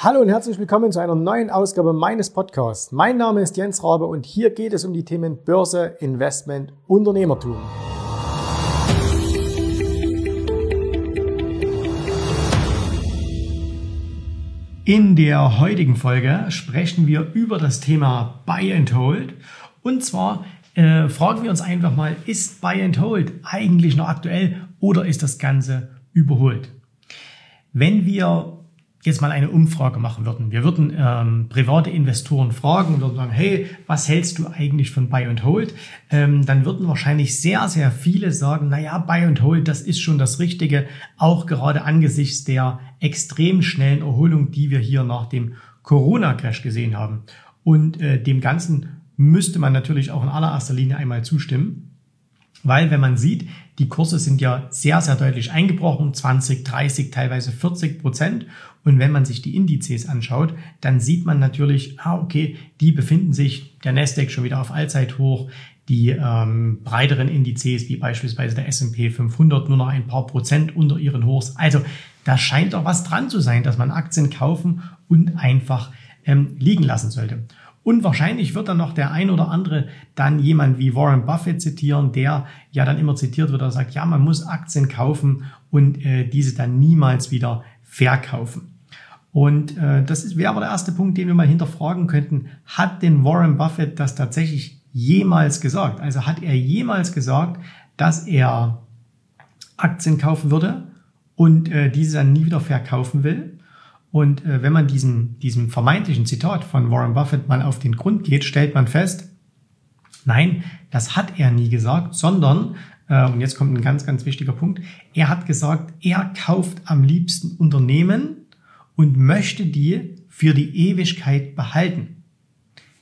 Hallo und herzlich willkommen zu einer neuen Ausgabe meines Podcasts. Mein Name ist Jens Rabe und hier geht es um die Themen Börse, Investment, Unternehmertum. In der heutigen Folge sprechen wir über das Thema Buy and Hold. Und zwar äh, fragen wir uns einfach mal, ist Buy and Hold eigentlich noch aktuell oder ist das Ganze überholt? Wenn wir jetzt mal eine Umfrage machen würden. Wir würden ähm, private Investoren fragen und sagen, hey, was hältst du eigentlich von Buy and Hold? Ähm, dann würden wahrscheinlich sehr, sehr viele sagen, naja, Buy and Hold, das ist schon das Richtige, auch gerade angesichts der extrem schnellen Erholung, die wir hier nach dem Corona-Crash gesehen haben. Und äh, dem Ganzen müsste man natürlich auch in allererster Linie einmal zustimmen. Weil wenn man sieht, die Kurse sind ja sehr, sehr deutlich eingebrochen, 20, 30, teilweise 40 Prozent. Und wenn man sich die Indizes anschaut, dann sieht man natürlich, ah, okay, die befinden sich, der Nasdaq schon wieder auf Allzeithoch, die ähm, breiteren Indizes, wie beispielsweise der S&P 500, nur noch ein paar Prozent unter ihren Hochs. Also da scheint doch was dran zu sein, dass man Aktien kaufen und einfach ähm, liegen lassen sollte. Und wahrscheinlich wird dann noch der ein oder andere dann jemand wie Warren Buffett zitieren, der ja dann immer zitiert wird, der sagt, ja, man muss Aktien kaufen und äh, diese dann niemals wieder verkaufen. Und äh, das wäre aber der erste Punkt, den wir mal hinterfragen könnten. Hat denn Warren Buffett das tatsächlich jemals gesagt? Also hat er jemals gesagt, dass er Aktien kaufen würde und äh, diese dann nie wieder verkaufen will? Und äh, wenn man diesen, diesem vermeintlichen Zitat von Warren Buffett mal auf den Grund geht, stellt man fest, nein, das hat er nie gesagt, sondern, äh, und jetzt kommt ein ganz, ganz wichtiger Punkt, er hat gesagt, er kauft am liebsten Unternehmen und möchte die für die Ewigkeit behalten.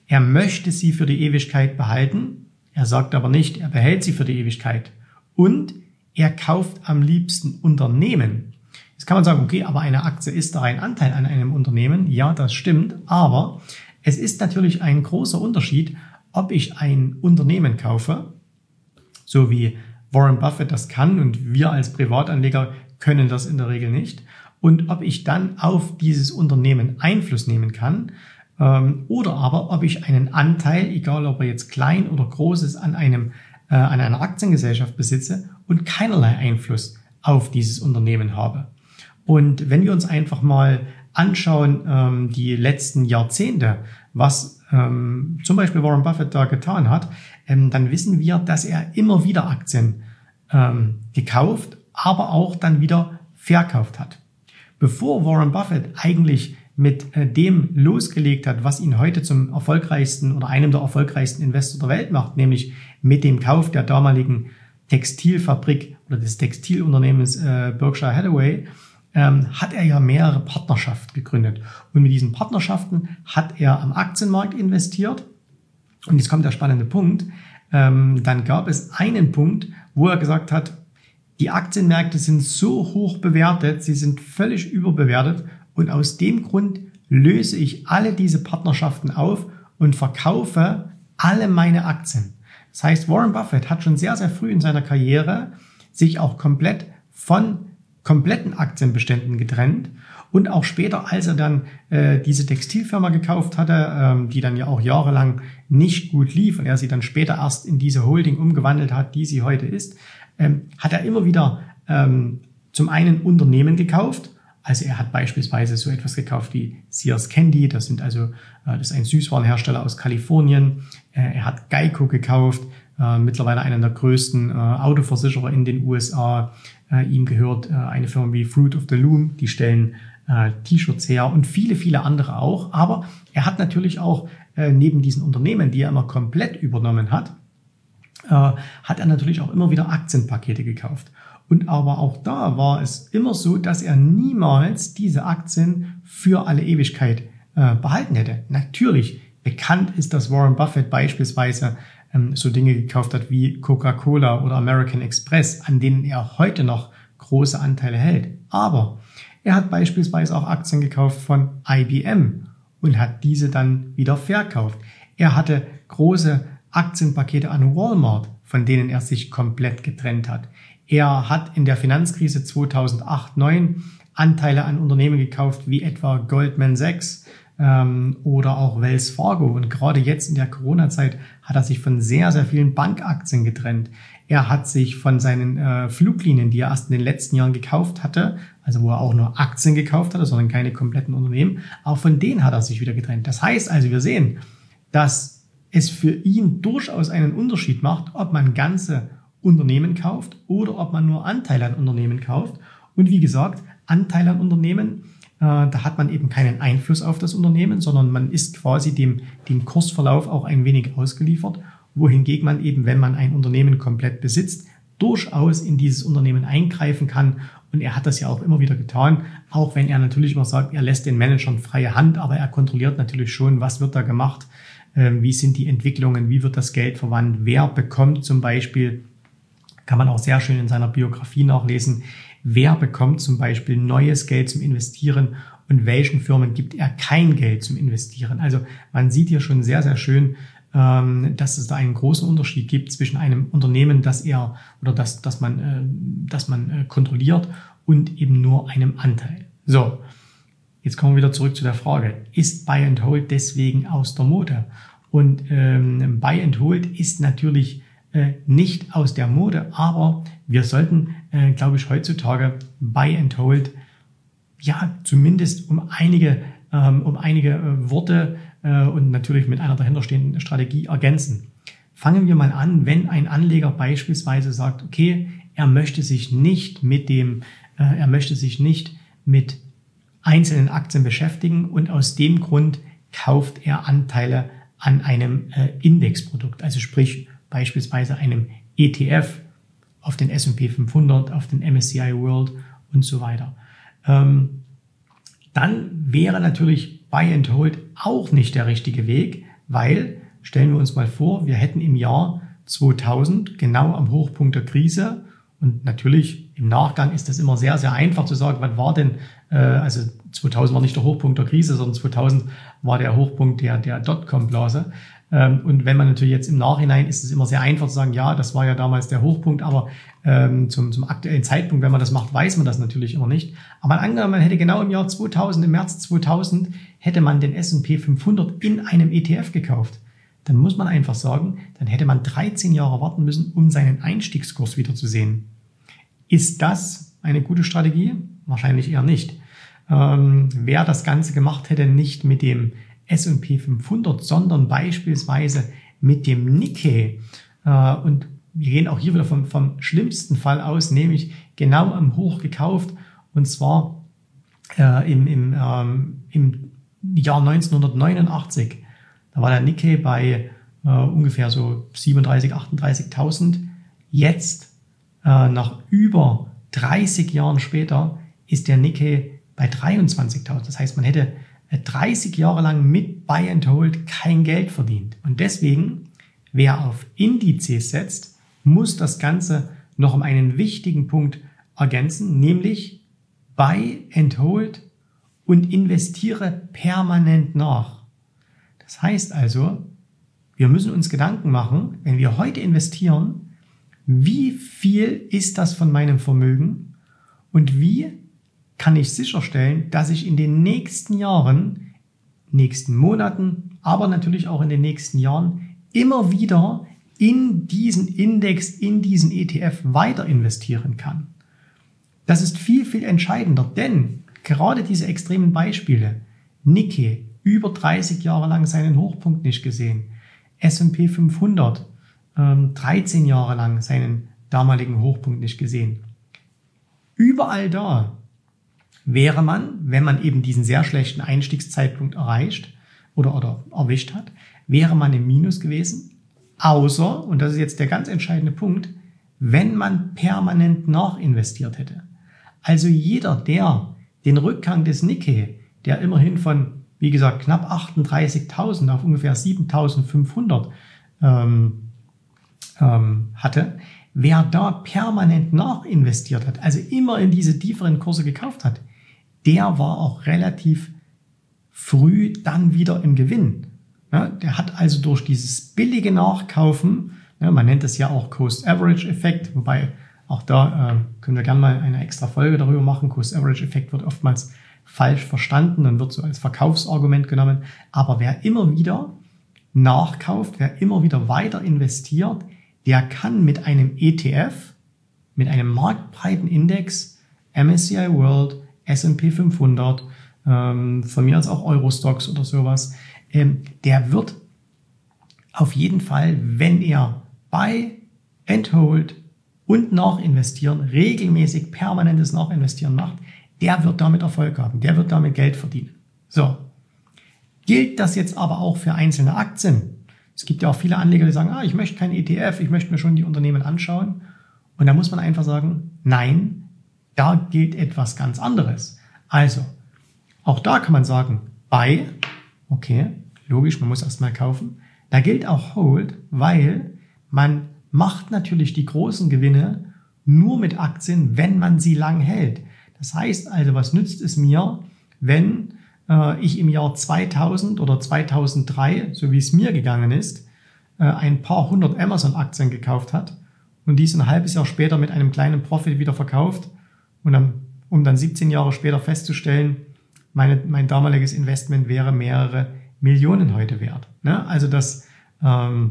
Er möchte sie für die Ewigkeit behalten, er sagt aber nicht, er behält sie für die Ewigkeit. Und er kauft am liebsten Unternehmen. Jetzt kann man sagen, okay, aber eine Aktie ist da ein Anteil an einem Unternehmen. Ja, das stimmt. Aber es ist natürlich ein großer Unterschied, ob ich ein Unternehmen kaufe, so wie Warren Buffett das kann und wir als Privatanleger können das in der Regel nicht, und ob ich dann auf dieses Unternehmen Einfluss nehmen kann ähm, oder aber ob ich einen Anteil, egal ob er jetzt klein oder groß ist, an einem äh, an einer Aktiengesellschaft besitze und keinerlei Einfluss auf dieses Unternehmen habe. Und wenn wir uns einfach mal anschauen, ähm, die letzten Jahrzehnte, was ähm, zum Beispiel Warren Buffett da getan hat, ähm, dann wissen wir, dass er immer wieder Aktien ähm, gekauft, aber auch dann wieder verkauft hat. Bevor Warren Buffett eigentlich mit äh, dem losgelegt hat, was ihn heute zum erfolgreichsten oder einem der erfolgreichsten Investor der Welt macht, nämlich mit dem Kauf der damaligen Textilfabrik oder des Textilunternehmens äh, Berkshire Hathaway, ähm, hat er ja mehrere Partnerschaften gegründet. Und mit diesen Partnerschaften hat er am Aktienmarkt investiert. Und jetzt kommt der spannende Punkt. Ähm, dann gab es einen Punkt, wo er gesagt hat, die Aktienmärkte sind so hoch bewertet, sie sind völlig überbewertet und aus dem Grund löse ich alle diese Partnerschaften auf und verkaufe alle meine Aktien. Das heißt, Warren Buffett hat schon sehr, sehr früh in seiner Karriere sich auch komplett von kompletten Aktienbeständen getrennt. Und auch später, als er dann äh, diese Textilfirma gekauft hatte, ähm, die dann ja auch jahrelang nicht gut lief und er sie dann später erst in diese Holding umgewandelt hat, die sie heute ist, ähm, hat er immer wieder ähm, zum einen Unternehmen gekauft. Also er hat beispielsweise so etwas gekauft wie Sears Candy, das sind also, äh, das ist ein Süßwarenhersteller aus Kalifornien. Äh, er hat Geico gekauft, äh, mittlerweile einer der größten äh, Autoversicherer in den USA. Äh, ihm gehört äh, eine Firma wie Fruit of the Loom, die stellen äh, T-Shirts her und viele, viele andere auch. Aber er hat natürlich auch äh, neben diesen Unternehmen, die er immer komplett übernommen hat, äh, hat er natürlich auch immer wieder Aktienpakete gekauft. Und aber auch da war es immer so, dass er niemals diese Aktien für alle Ewigkeit äh, behalten hätte. Natürlich, bekannt ist, dass Warren Buffett beispielsweise ähm, so Dinge gekauft hat wie Coca-Cola oder American Express, an denen er heute noch große Anteile hält. Aber er hat beispielsweise auch Aktien gekauft von IBM und hat diese dann wieder verkauft. Er hatte große Aktienpakete an Walmart, von denen er sich komplett getrennt hat. Er hat in der Finanzkrise 2008-9 Anteile an Unternehmen gekauft, wie etwa Goldman Sachs ähm, oder auch Wells Fargo. Und gerade jetzt in der Corona-Zeit hat er sich von sehr, sehr vielen Bankaktien getrennt. Er hat sich von seinen äh, Fluglinien, die er erst in den letzten Jahren gekauft hatte, also wo er auch nur Aktien gekauft hatte, sondern keine kompletten Unternehmen, auch von denen hat er sich wieder getrennt. Das heißt also, wir sehen, dass es für ihn durchaus einen Unterschied macht, ob man ganze Unternehmen kauft oder ob man nur Anteile an Unternehmen kauft. Und wie gesagt, Anteile an Unternehmen, da hat man eben keinen Einfluss auf das Unternehmen, sondern man ist quasi dem, dem Kursverlauf auch ein wenig ausgeliefert wohingegen man eben, wenn man ein Unternehmen komplett besitzt, durchaus in dieses Unternehmen eingreifen kann. Und er hat das ja auch immer wieder getan, auch wenn er natürlich immer sagt, er lässt den Managern freie Hand, aber er kontrolliert natürlich schon, was wird da gemacht, ähm, wie sind die Entwicklungen, wie wird das Geld verwandt, wer bekommt zum Beispiel, kann man auch sehr schön in seiner Biografie nachlesen, wer bekommt zum Beispiel neues Geld zum Investieren und welchen Firmen gibt er kein Geld zum Investieren. Also man sieht hier schon sehr, sehr schön, ähm, dass es da einen großen Unterschied gibt zwischen einem Unternehmen, das er oder das, das man, äh, das man äh, kontrolliert und eben nur einem Anteil. So, jetzt kommen wir wieder zurück zu der Frage, ist Buy and Hold deswegen aus der Mode? Und ähm, Buy and Hold ist natürlich äh, nicht aus der Mode, aber wir sollten, äh, glaube ich, heutzutage Buy and Hold ja zumindest um einige, ähm, um einige äh, Worte äh, und natürlich mit einer dahinterstehenden Strategie ergänzen. Fangen wir mal an, wenn ein Anleger beispielsweise sagt, okay, er möchte sich nicht mit dem, äh, er möchte sich nicht mit einzelnen Aktien beschäftigen und aus dem Grund kauft er Anteile an einem äh, Indexprodukt, also sprich beispielsweise einem ETF auf den S&P 500, auf den MSCI World und so weiter. Ähm, dann wäre natürlich Buy and Hold auch nicht der richtige Weg, weil, stellen wir uns mal vor, wir hätten im Jahr 2000 genau am Hochpunkt der Krise und natürlich im Nachgang ist das immer sehr, sehr einfach zu sagen, wann war denn, äh, also 2000 war nicht der Hochpunkt der Krise, sondern 2000 war der Hochpunkt der, der Dotcom-Blase. Ähm, und wenn man natürlich jetzt im Nachhinein ist es immer sehr einfach zu sagen, ja, das war ja damals der Hochpunkt, aber ähm, zum, zum aktuellen Zeitpunkt, wenn man das macht, weiß man das natürlich immer nicht. Aber angenommen, man hätte genau im Jahr 2000, im März 2000, hätte man den S&P 500 in einem ETF gekauft. Dann muss man einfach sagen, dann hätte man 13 Jahre warten müssen, um seinen Einstiegskurs wieder zu sehen. Ist das eine gute Strategie? Wahrscheinlich eher nicht. Ähm, wer das Ganze gemacht hätte, nicht mit dem S&P 500, sondern beispielsweise mit dem Nikkei. Äh, und wir gehen auch hier wieder vom, vom schlimmsten Fall aus, nämlich genau am Hoch gekauft und zwar äh, im, im, ähm, im Jahr 1989. Da war der Nikkei bei äh, ungefähr so 37, 38.000. Jetzt, äh, nach über 30 Jahren später, ist der Nikkei bei 23.000. Das heißt, man hätte 30 Jahre lang mit Buy and Hold kein Geld verdient. Und deswegen, wer auf Indizes setzt, muss das Ganze noch um einen wichtigen Punkt ergänzen, nämlich Buy and Hold und investiere permanent nach. Das heißt also, wir müssen uns Gedanken machen, wenn wir heute investieren, wie viel ist das von meinem Vermögen und wie kann ich sicherstellen, dass ich in den nächsten Jahren, nächsten Monaten, aber natürlich auch in den nächsten Jahren immer wieder in diesen Index, in diesen ETF weiter investieren kann. Das ist viel, viel entscheidender, denn gerade diese extremen Beispiele, Nikkei, über 30 Jahre lang seinen Hochpunkt nicht gesehen, S&P 500, 13 Jahre lang seinen damaligen Hochpunkt nicht gesehen. Überall da wäre man, wenn man eben diesen sehr schlechten Einstiegszeitpunkt erreicht oder, oder erwischt hat, wäre man im Minus gewesen. Außer, und das ist jetzt der ganz entscheidende Punkt, wenn man permanent nachinvestiert hätte. Also jeder, der den Rückgang des Nikkei, der immerhin von, wie gesagt, knapp 38.000 auf ungefähr 7.500 ähm, ähm, hatte, wer da permanent nachinvestiert hat, also immer in diese tieferen Kurse gekauft hat, der war auch relativ früh dann wieder im Gewinn. Ja, der hat also durch dieses billige Nachkaufen, ja, man nennt es ja auch Cost Average Effekt, wobei Auch da äh, können wir gerne mal eine extra Folge darüber machen. Cost-Average-Effekt wird oftmals falsch verstanden und wird so als Verkaufsargument genommen. Aber wer immer wieder nachkauft, wer immer wieder weiter investiert, der kann mit einem ETF, mit einem marktbreiten Index, MSCI World, S&P 500, ähm, von mir aus auch Eurostox oder sowas, ähm, der wird auf jeden Fall, wenn er bei Hold und Nachinvestieren regelmäßig permanentes Nachinvestieren macht, der wird damit Erfolg haben, der wird damit Geld verdienen. So. Gilt das jetzt aber auch für einzelne Aktien? Es gibt ja auch viele Anleger, die sagen, ah, ich möchte kein ETF, ich möchte mir schon die Unternehmen anschauen. Und da muss man einfach sagen, nein, da gilt etwas ganz anderes. Also, auch da kann man sagen, buy, okay, logisch, man muss erstmal kaufen. Da gilt auch hold, weil man macht natürlich die großen Gewinne nur mit Aktien, wenn man sie lang hält. Das heißt also, was nützt es mir, wenn äh, ich im Jahr 2000 oder 2003, so wie es mir gegangen ist, äh, ein paar hundert Amazon-Aktien gekauft hat und dies ein halbes Jahr später mit einem kleinen Profit wieder verkauft und dann, um dann 17 Jahre später festzustellen, meine, mein damaliges Investment wäre mehrere Millionen heute wert. Ne? Also das ähm,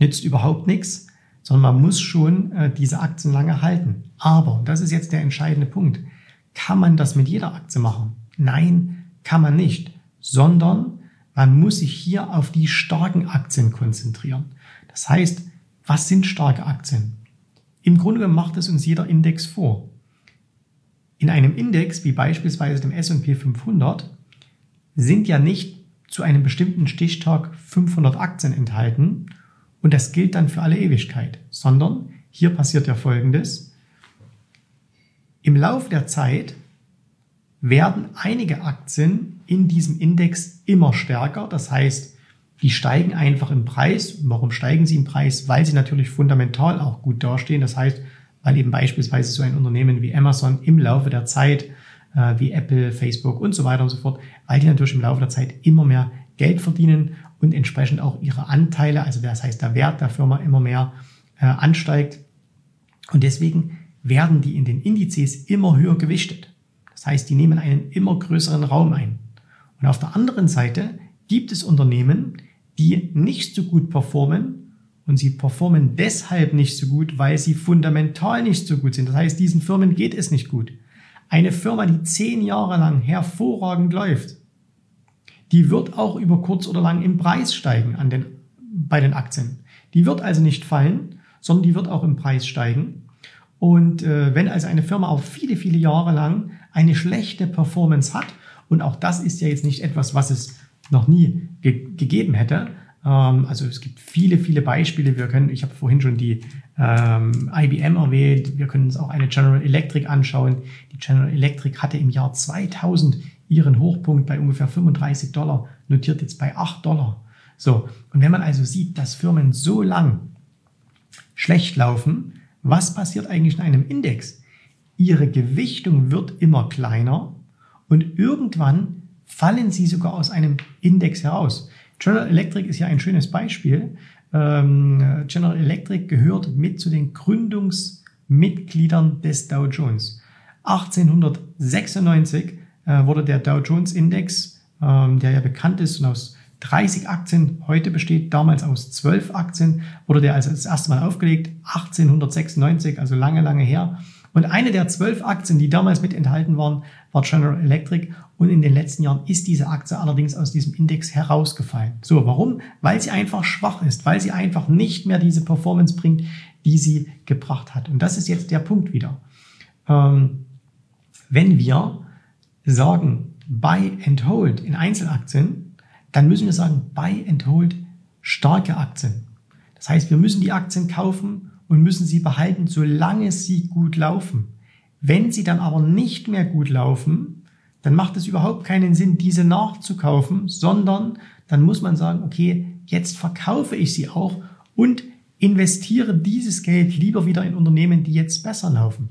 nützt überhaupt nichts, sondern man muss schon äh, diese Aktien lange halten. Aber, und das ist jetzt der entscheidende Punkt, kann man das mit jeder Aktie machen? Nein, kann man nicht, sondern man muss sich hier auf die starken Aktien konzentrieren. Das heißt, was sind starke Aktien? Im Grunde genommen macht es uns jeder Index vor. In einem Index wie beispielsweise dem S&P 500 sind ja nicht zu einem bestimmten Stichtag 500 Aktien enthalten und das gilt dann für alle Ewigkeit, sondern hier passiert ja Folgendes. Im Laufe der Zeit werden einige Aktien in diesem Index immer stärker. Das heißt, die steigen einfach im Preis. Warum steigen sie im Preis? Weil sie natürlich fundamental auch gut dastehen. Das heißt, weil eben beispielsweise so ein Unternehmen wie Amazon im Laufe der Zeit, äh, wie Apple, Facebook und so weiter und so fort, weil die natürlich im Laufe der Zeit immer mehr Geld verdienen und entsprechend auch ihre Anteile, also das heißt der Wert der Firma immer mehr äh, ansteigt. Und deswegen werden die in den Indizes immer höher gewichtet. Das heißt, die nehmen einen immer größeren Raum ein. Und auf der anderen Seite gibt es Unternehmen, die nicht so gut performen und sie performen deshalb nicht so gut, weil sie fundamental nicht so gut sind. Das heißt, diesen Firmen geht es nicht gut. Eine Firma, die zehn Jahre lang hervorragend läuft, die wird auch über kurz oder lang im Preis steigen an den, bei den Aktien. Die wird also nicht fallen, sondern die wird auch im Preis steigen. Und äh, wenn also eine Firma auch viele, viele Jahre lang eine schlechte Performance hat, und auch das ist ja jetzt nicht etwas, was es noch nie ge gegeben hätte. Ähm, also es gibt viele, viele Beispiele. Wir können, ich habe vorhin schon die ähm, IBM erwähnt, wir können uns auch eine General Electric anschauen. Die General Electric hatte im Jahr 2000 ihren Hochpunkt bei ungefähr 35 Dollar, notiert jetzt bei 8 Dollar. So, und wenn man also sieht, dass Firmen so lang schlecht laufen, was passiert eigentlich in einem Index? Ihre Gewichtung wird immer kleiner und irgendwann fallen sie sogar aus einem Index heraus. General Electric ist ja ein schönes Beispiel. Ähm, General Electric gehört mit zu den Gründungsmitgliedern des Dow Jones. 1896 äh, wurde der Dow Jones Index, ähm, der ja bekannt ist und aus 30 Aktien heute besteht, damals aus 12 Aktien, wurde der also das erste Mal aufgelegt, 1896, also lange, lange her. Und eine der zwölf Aktien, die damals mit enthalten waren, war General Electric. Und in den letzten Jahren ist diese Aktie allerdings aus diesem Index herausgefallen. So, warum? Weil sie einfach schwach ist, weil sie einfach nicht mehr diese Performance bringt, die sie gebracht hat. Und das ist jetzt der Punkt wieder. Ähm, wenn wir sagen, buy and hold in Einzelaktien, dann müssen wir sagen, buy and hold starke Aktien. Das heißt, wir müssen die Aktien kaufen und müssen sie behalten, solange sie gut laufen. Wenn sie dann aber nicht mehr gut laufen, dann macht es überhaupt keinen Sinn, diese nachzukaufen, sondern dann muss man sagen, okay, jetzt verkaufe ich sie auch und investiere dieses Geld lieber wieder in Unternehmen, die jetzt besser laufen.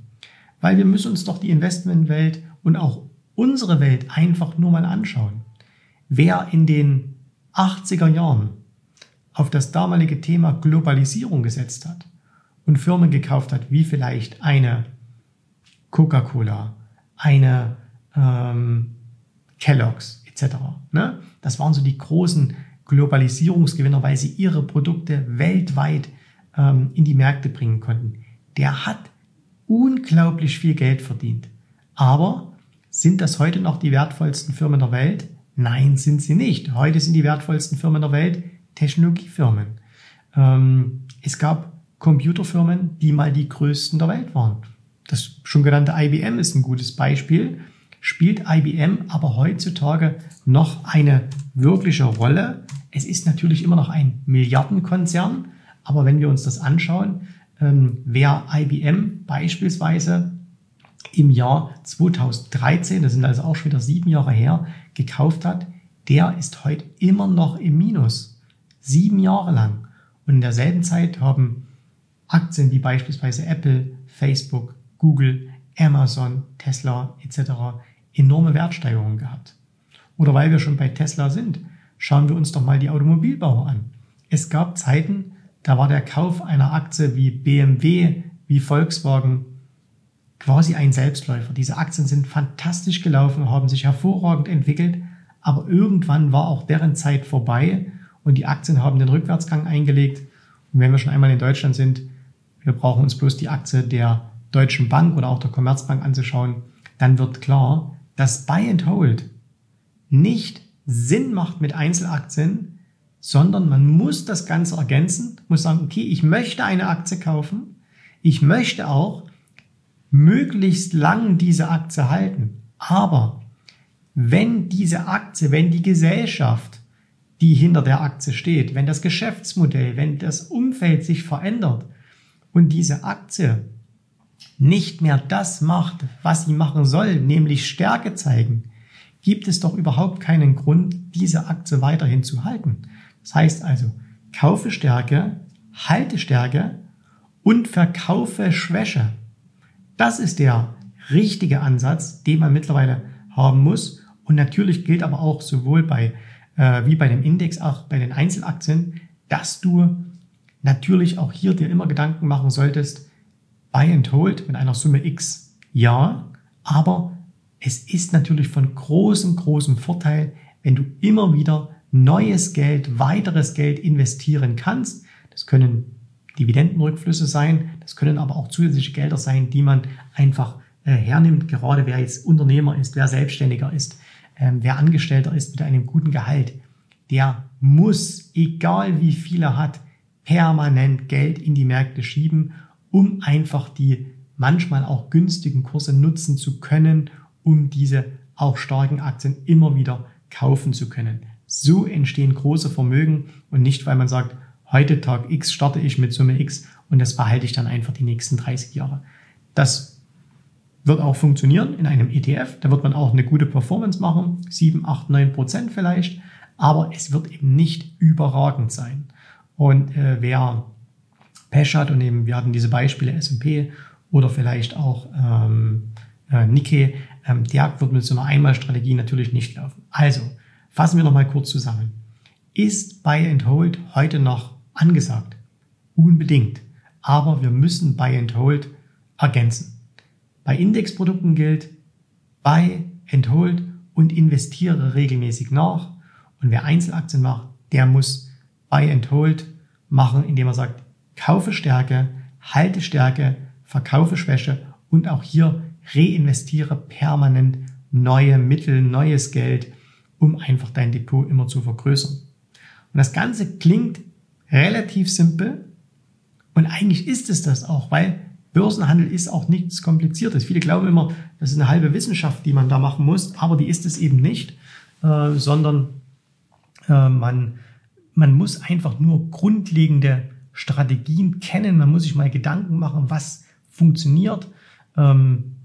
Weil wir müssen uns doch die Investmentwelt und auch unsere Welt einfach nur mal anschauen. Wer in den 80er Jahren auf das damalige Thema Globalisierung gesetzt hat und Firmen gekauft hat, wie vielleicht eine Coca-Cola, eine ähm, Kellogg's etc. Ne? Das waren so die großen Globalisierungsgewinner, weil sie ihre Produkte weltweit ähm, in die Märkte bringen konnten. Der hat unglaublich viel Geld verdient. Aber sind das heute noch die wertvollsten Firmen der Welt? Nein, sind sie nicht. Heute sind die wertvollsten Firmen der Welt Technologiefirmen. Ähm, es gab Computerfirmen, die mal die größten der Welt waren. Das schon genannte IBM ist ein gutes Beispiel. Spielt IBM aber heutzutage noch eine wirkliche Rolle? Es ist natürlich immer noch ein Milliardenkonzern, aber wenn wir uns das anschauen, ähm, wer IBM beispielsweise im Jahr 2013, das sind also auch schon wieder sieben Jahre her, gekauft hat, der ist heute immer noch im Minus. Sieben Jahre lang. Und in derselben Zeit haben Aktien wie beispielsweise Apple, Facebook, Google, Amazon, Tesla etc. enorme Wertsteigerungen gehabt. Oder weil wir schon bei Tesla sind, schauen wir uns doch mal die Automobilbauer an. Es gab Zeiten, da war der Kauf einer Aktie wie BMW, wie Volkswagen quasi ein Selbstläufer. Diese Aktien sind fantastisch gelaufen, haben sich hervorragend entwickelt, aber irgendwann war auch deren Zeit vorbei und die Aktien haben den Rückwärtsgang eingelegt. Und wenn wir schon einmal in Deutschland sind, wir brauchen uns bloß die Aktie der Deutschen Bank oder auch der Commerzbank anzuschauen, dann wird klar, dass Buy and Hold nicht Sinn macht mit Einzelaktien, sondern man muss das Ganze ergänzen, muss sagen, okay, ich möchte eine Aktie kaufen, ich möchte auch möglichst lang diese Aktie halten. Aber wenn diese Aktie, wenn die Gesellschaft, die hinter der Aktie steht, wenn das Geschäftsmodell, wenn das Umfeld sich verändert und diese Aktie nicht mehr das macht, was sie machen soll, nämlich Stärke zeigen, gibt es doch überhaupt keinen Grund, diese Aktie weiterhin zu halten. Das heißt also, kaufe Stärke, halte Stärke und verkaufe Schwäche. Das ist der richtige Ansatz, den man mittlerweile haben muss. Und natürlich gilt aber auch sowohl bei, äh, wie bei dem Index, auch bei den Einzelaktien, dass du natürlich auch hier dir immer Gedanken machen solltest, Buy and Hold mit einer Summe X, ja, aber es ist natürlich von großem, großem Vorteil, wenn du immer wieder neues Geld, weiteres Geld investieren kannst. Das können Dividendenrückflüsse sein, das können aber auch zusätzliche Gelder sein, die man einfach äh, hernimmt, gerade wer jetzt Unternehmer ist, wer Selbstständiger ist, ähm, wer Angestellter ist mit einem guten Gehalt, der muss, egal wie viel er hat, permanent Geld in die Märkte schieben, um einfach die manchmal auch günstigen Kurse nutzen zu können, um diese auch starken Aktien immer wieder kaufen zu können. So entstehen große Vermögen und nicht, weil man sagt, heute Tag X starte ich mit Summe X und das behalte ich dann einfach die nächsten 30 Jahre. Das wird auch funktionieren in einem ETF. Da wird man auch eine gute Performance machen, 7, 8, 9 Prozent vielleicht, aber es wird eben nicht überragend sein. Und äh, wer Pech hat und eben, wir hatten diese Beispiele S&P oder vielleicht auch ähm, äh, Nikkei, ähm, der wird mit so einer Einmalstrategie natürlich nicht laufen. Also, fassen wir nochmal kurz zusammen. Ist Buy and Hold heute noch angesagt? Unbedingt. Aber wir müssen Buy and Hold ergänzen. Bei Indexprodukten gilt Buy and Hold und investiere regelmäßig nach. Und wer Einzelaktien macht, der muss Buy and Hold machen, indem er sagt, kaufe Stärke, halte Stärke, verkaufe Schwäche und auch hier reinvestiere permanent neue Mittel, neues Geld, um einfach dein Depot immer zu vergrößern. Und das Ganze klingt relativ simpel und eigentlich ist es das auch, weil Börsenhandel ist auch nichts Kompliziertes. Viele glauben immer, das ist eine halbe Wissenschaft, die man da machen muss, aber die ist es eben nicht, äh, sondern äh, man, man muss einfach nur grundlegende Strategien kennen, man muss sich mal Gedanken machen, was funktioniert, ähm,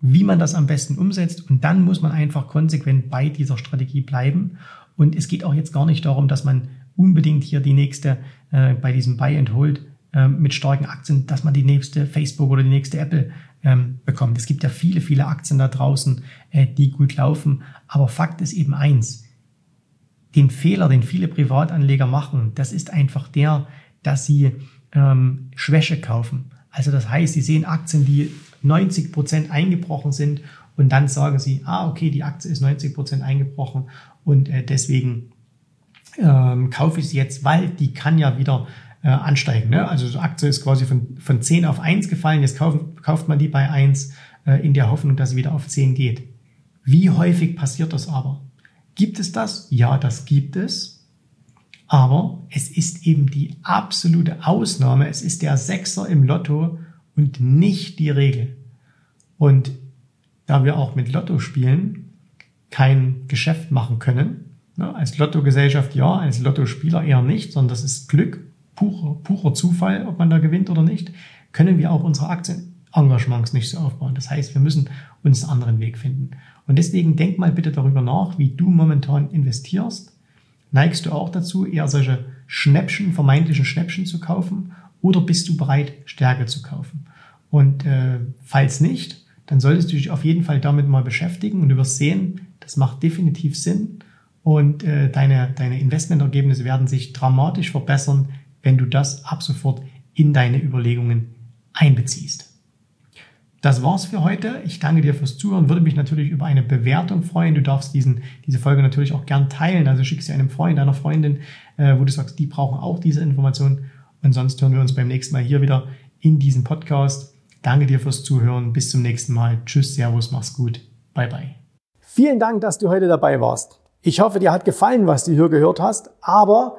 wie man das am besten umsetzt und dann muss man einfach konsequent bei dieser Strategie bleiben. Und es geht auch jetzt gar nicht darum, dass man unbedingt hier die nächste, äh, bei diesem Buy and Hold äh, mit starken Aktien, dass man die nächste Facebook oder die nächste Apple ähm, bekommt. Es gibt ja viele, viele Aktien da draußen, äh, die gut laufen. Aber Fakt ist eben eins. Den Fehler, den viele Privatanleger machen, das ist einfach der, dass sie ähm, Schwäche kaufen. Also das heißt, sie sehen Aktien, die 90 Prozent eingebrochen sind und dann sagen sie, ah, okay, die Aktie ist 90 Prozent eingebrochen und äh, deswegen ähm, kaufe ich sie jetzt, weil die kann ja wieder äh, ansteigen. Ne? Also die Aktie ist quasi von, von 10 auf 1 gefallen, jetzt kauft, kauft man die bei 1 äh, in der Hoffnung, dass sie wieder auf 10 geht. Wie häufig passiert das aber? Gibt es das? Ja, das gibt es. Aber es ist eben die absolute Ausnahme. Es ist der Sechser im Lotto und nicht die Regel. Und da wir auch mit Lotto spielen kein Geschäft machen können, ne, als Lottogesellschaft ja, als Lottospieler eher nicht, sondern das ist Glück, purer, purer Zufall, ob man da gewinnt oder nicht, können wir auch unsere Aktienengagements nicht so aufbauen. Das heißt, wir müssen uns einen anderen Weg finden. Und deswegen denk mal bitte darüber nach, wie du momentan investierst. Neigst du auch dazu, eher solche Schnäppchen, vermeintlichen Schnäppchen zu kaufen oder bist du bereit, Stärke zu kaufen? Und äh, falls nicht, dann solltest du dich auf jeden Fall damit mal beschäftigen und du wirst sehen, das macht definitiv Sinn und äh, deine, deine Investmentergebnisse werden sich dramatisch verbessern, wenn du das ab sofort in deine Überlegungen einbeziehst. Das war's für heute. Ich danke dir fürs Zuhören. Würde mich natürlich über eine Bewertung freuen. Du darfst diesen, diese Folge natürlich auch gern teilen. Also schick sie einem Freund, einer Freundin, äh, wo du sagst, die brauchen auch diese Informationen. Und sonst hören wir uns beim nächsten Mal hier wieder in diesem Podcast. Danke dir fürs Zuhören. Bis zum nächsten Mal. Tschüss, Servus, mach's gut. Bye, bye. Vielen Dank, dass du heute dabei warst. Ich hoffe, dir hat gefallen, was du hier gehört hast. Aber